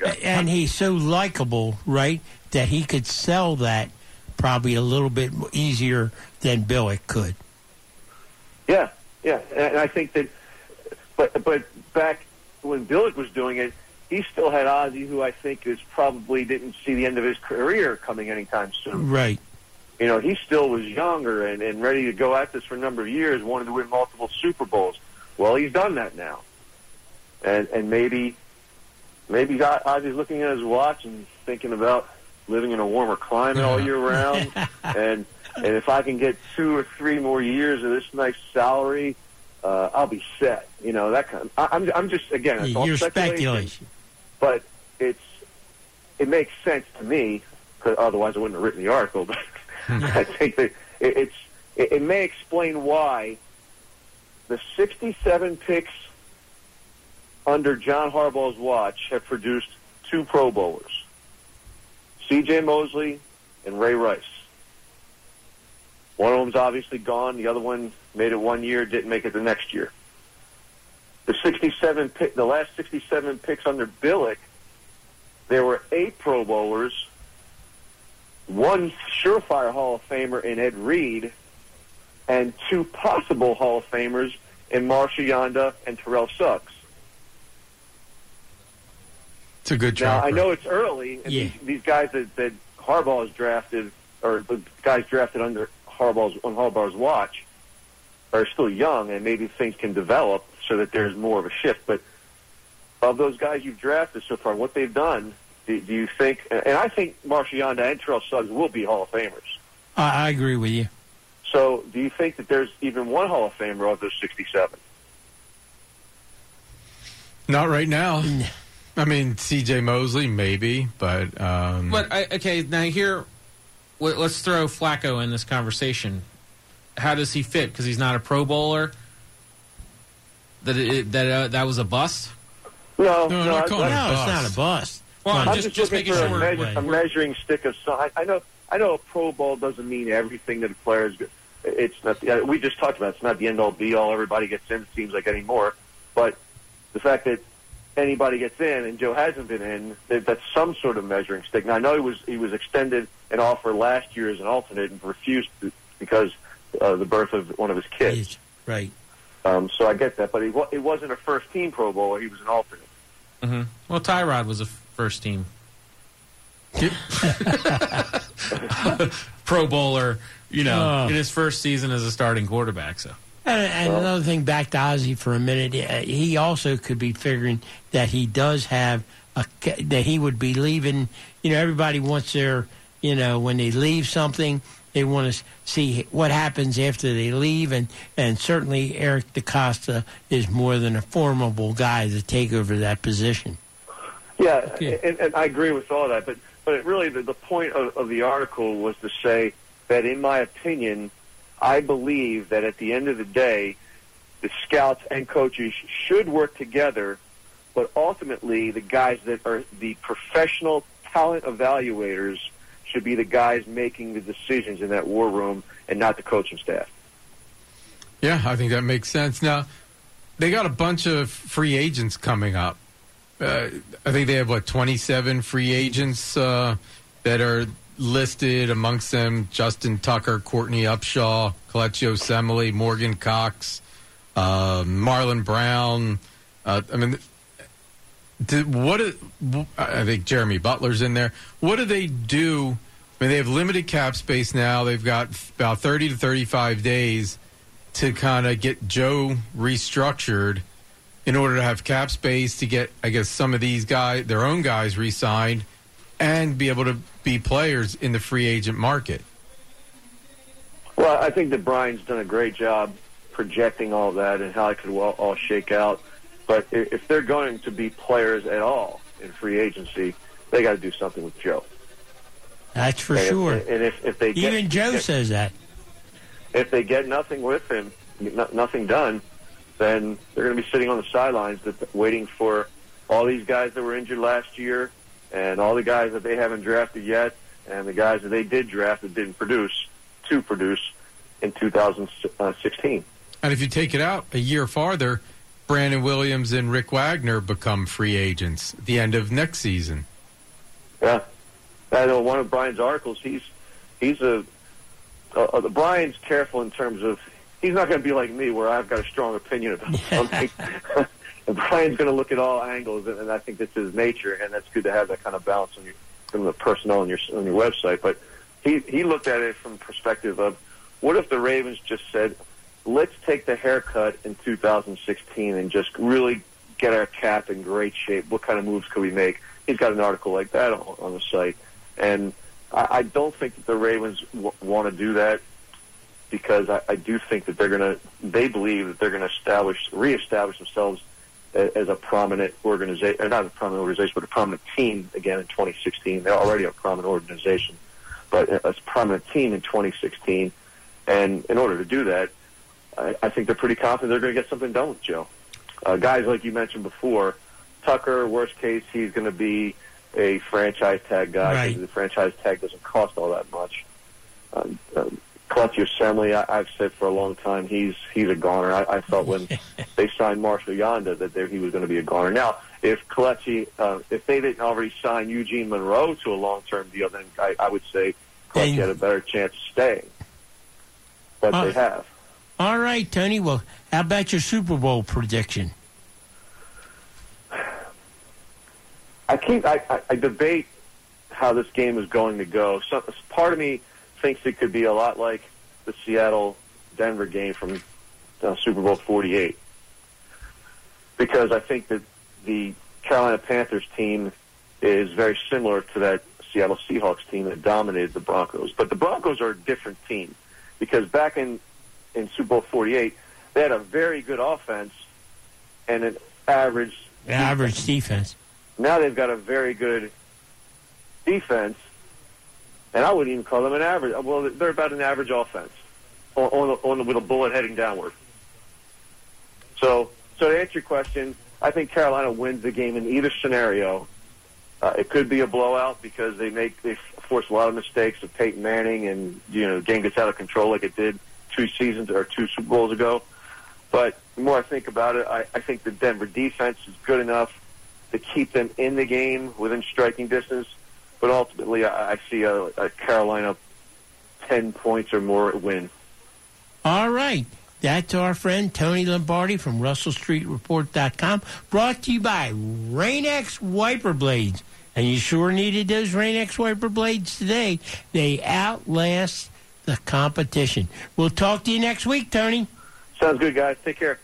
ago. And he's so likable, right, that he could sell that probably a little bit easier than Billick could. Yeah, yeah, and I think that, but but back when Billick was doing it, he still had Ozzie, who I think is probably didn't see the end of his career coming anytime soon. Right. You know, he still was younger and, and ready to go at this for a number of years, wanted to win multiple Super Bowls. Well, he's done that now, and and maybe maybe Ozzie's looking at his watch and thinking about living in a warmer climate all year round, and and if I can get two or three more years of this nice salary, uh, I'll be set. You know that kind. Of, I, I'm I'm just again, it's all Your speculation, but it's it makes sense to me. Cause otherwise, I wouldn't have written the article. But I think that it, it's it, it may explain why the 67 picks under John Harbaugh's watch have produced two Pro Bowlers, C.J. Mosley and Ray Rice. One of them's obviously gone. The other one made it one year, didn't make it the next year. The 67 pick, the last 67 picks under Billick, there were eight Pro Bowlers, one surefire Hall of Famer in Ed Reed, and two possible Hall of Famers in Marshall Yanda and Terrell Suggs. It's a good Now. I know it's early, and Yeah. these, these guys that, that Harbaugh has drafted, or the guys drafted under Harbaugh's on Harbaugh's watch, are still young, and maybe things can develop so that there's more of a shift. But of those guys you've drafted so far, what they've done, do, do you think? And I think Marshall Yanda and Terrell Suggs will be Hall of Famers. I, I agree with you. So, do you think that there's even one Hall of Famer out of those 67? Not right now. I mean, C.J. Mosley maybe, but um, But I, okay, now here, let- let's throw Flacco in this conversation. How does he fit? Because he's not a Pro Bowler. That it, that uh, that was a bust. No, No, no, not I- I- No, it's not a bust. Well, I'm I'm just, just, just looking making for sure. a, measure, a measuring stick of some. I, I know. I know a Pro Bowl doesn't mean everything that a player is. good. It's not. The, we just talked about. It. It's not the end all be all. Everybody gets in. It seems like anymore. But the fact that anybody gets in and Joe hasn't been in, that, that's some sort of measuring stick. Now I know he was he was extended an offer last year as an alternate and refused to, because of the birth of one of his kids. Yes, Right. Um, so I get that, but he, it wasn't a first team Pro Bowler. He was an alternate. Mhm. Well, Tyrod was a first team Pro Bowler. You know, Oh. in his first season as a starting quarterback. So And, and another thing, back to Ozzie for a minute. uh, He also could be figuring that he does have a that he would be leaving. You know, everybody wants their you know when they leave something, they want to see what happens after they leave, and and certainly Eric DeCosta is more than a formidable guy to take over that position. Yeah, Yeah. And, and I agree with all that, but but it really the, the point of, of the article was to say that, in my opinion, I believe that at the end of the day, the scouts and coaches should work together, but ultimately the guys that are the professional talent evaluators should be the guys making the decisions in that war room and not the coaching staff. yeah, I think that makes sense. Now they got a bunch of free agents coming up. Uh, I think they have what twenty-seven free agents uh, that are listed amongst them: Justin Tucker, Courtney Upshaw, Kelechi Osemele, Morgan Cox, uh, Marlon Brown. Uh, I mean, did, what? do- I think Jeremy Butler's in there. What do they do? I mean, they have limited cap space now. They've got about thirty to thirty-five days to kind of get Joe restructured in order to have cap space to get, I guess, some of these guys, their own guys, re-signed, and be able to be players in the free agent market. Well, I think that Brian's done a great job projecting all that and how it could well all shake out. But if they're going to be players at all in free agency, they got to do something with Joe. That's for and sure. If, and if, if they get, Even Joe get- says that. if they get nothing with him, nothing done, then they're going to be sitting on the sidelines, that, waiting for all these guys that were injured last year, and all the guys that they haven't drafted yet, and the guys that they did draft that didn't produce to produce in 2016. And if you take it out a year farther, Brandon Williams and Rick Wagner become free agents at the end of next season. Yeah, I know one of Brian's articles. He's he's a uh, uh, Brian's careful in terms of he's not going to be like me where I've got a strong opinion about something. Brian's going to look at all angles, and, I think that's his nature, and that's good to have that kind of balance on your from the personnel on your on your website. But he he looked at it from the perspective of what if the Ravens just said, let's take the haircut in 2016 and just really get our cap in great shape. What kind of moves could we make? He's got an article like that on, on the site, and I, I don't think that the Ravens w- want to do that because I, I do think that they're going to. They believe that they're going to establish, reestablish themselves as a prominent organization, or not a prominent organization, but a prominent team again in 2016. They're already a prominent organization, but a a prominent team in 2016. And in order to do that, I, I think they're pretty confident they're going to get something done with Joe. Uh, guys like you mentioned before, Tucker, worst case, he's going to be a franchise tag guy Right. because the franchise tag doesn't cost all that much. Um, um, Kelechi Osemele, I, I've said for a long time, he's he's a goner. I, I thought when they signed Marshall Yanda that there, he was going to be a goner. Now, if Kelechi, uh, if they didn't already sign Eugene Monroe to a long-term deal, then I, I would say Kelechi had a better chance of staying. But Uh, they have. All right, Tony. Well, how about your Super Bowl prediction? I keep I, I, I debate how this game is going to go. So, part of me thinks it could be a lot like the Seattle Denver game from uh, Super Bowl 48 because I think that the Carolina Panthers team is very similar to that Seattle Seahawks team that dominated the Broncos. But the Broncos are a different team because back in in Super Bowl 48 they had a very good offense and an average Average defense. now they've got a very good defense, and I wouldn't even call them an average. Well, they're about an average offense on, on, on with a bullet heading downward. So, so to answer your question, I think Carolina wins the game in either scenario. Uh, it could be a blowout because they make they force a lot of mistakes of Peyton Manning, and you know, the game gets out of control like it did two seasons or two Super Bowls ago. But the more I think about it, I, I think the Denver defense is good enough to keep them in the game within striking distance. But ultimately, I, I see a, a Carolina 10 points or more win. All right. That's our friend Tony Lombardi from RussellStreetReport.com, brought to you by Rain-X Wiper Blades. And you sure needed those Rain-X Wiper Blades today. They outlast the competition. We'll talk to you next week, Tony. Sounds good, guys. Take care.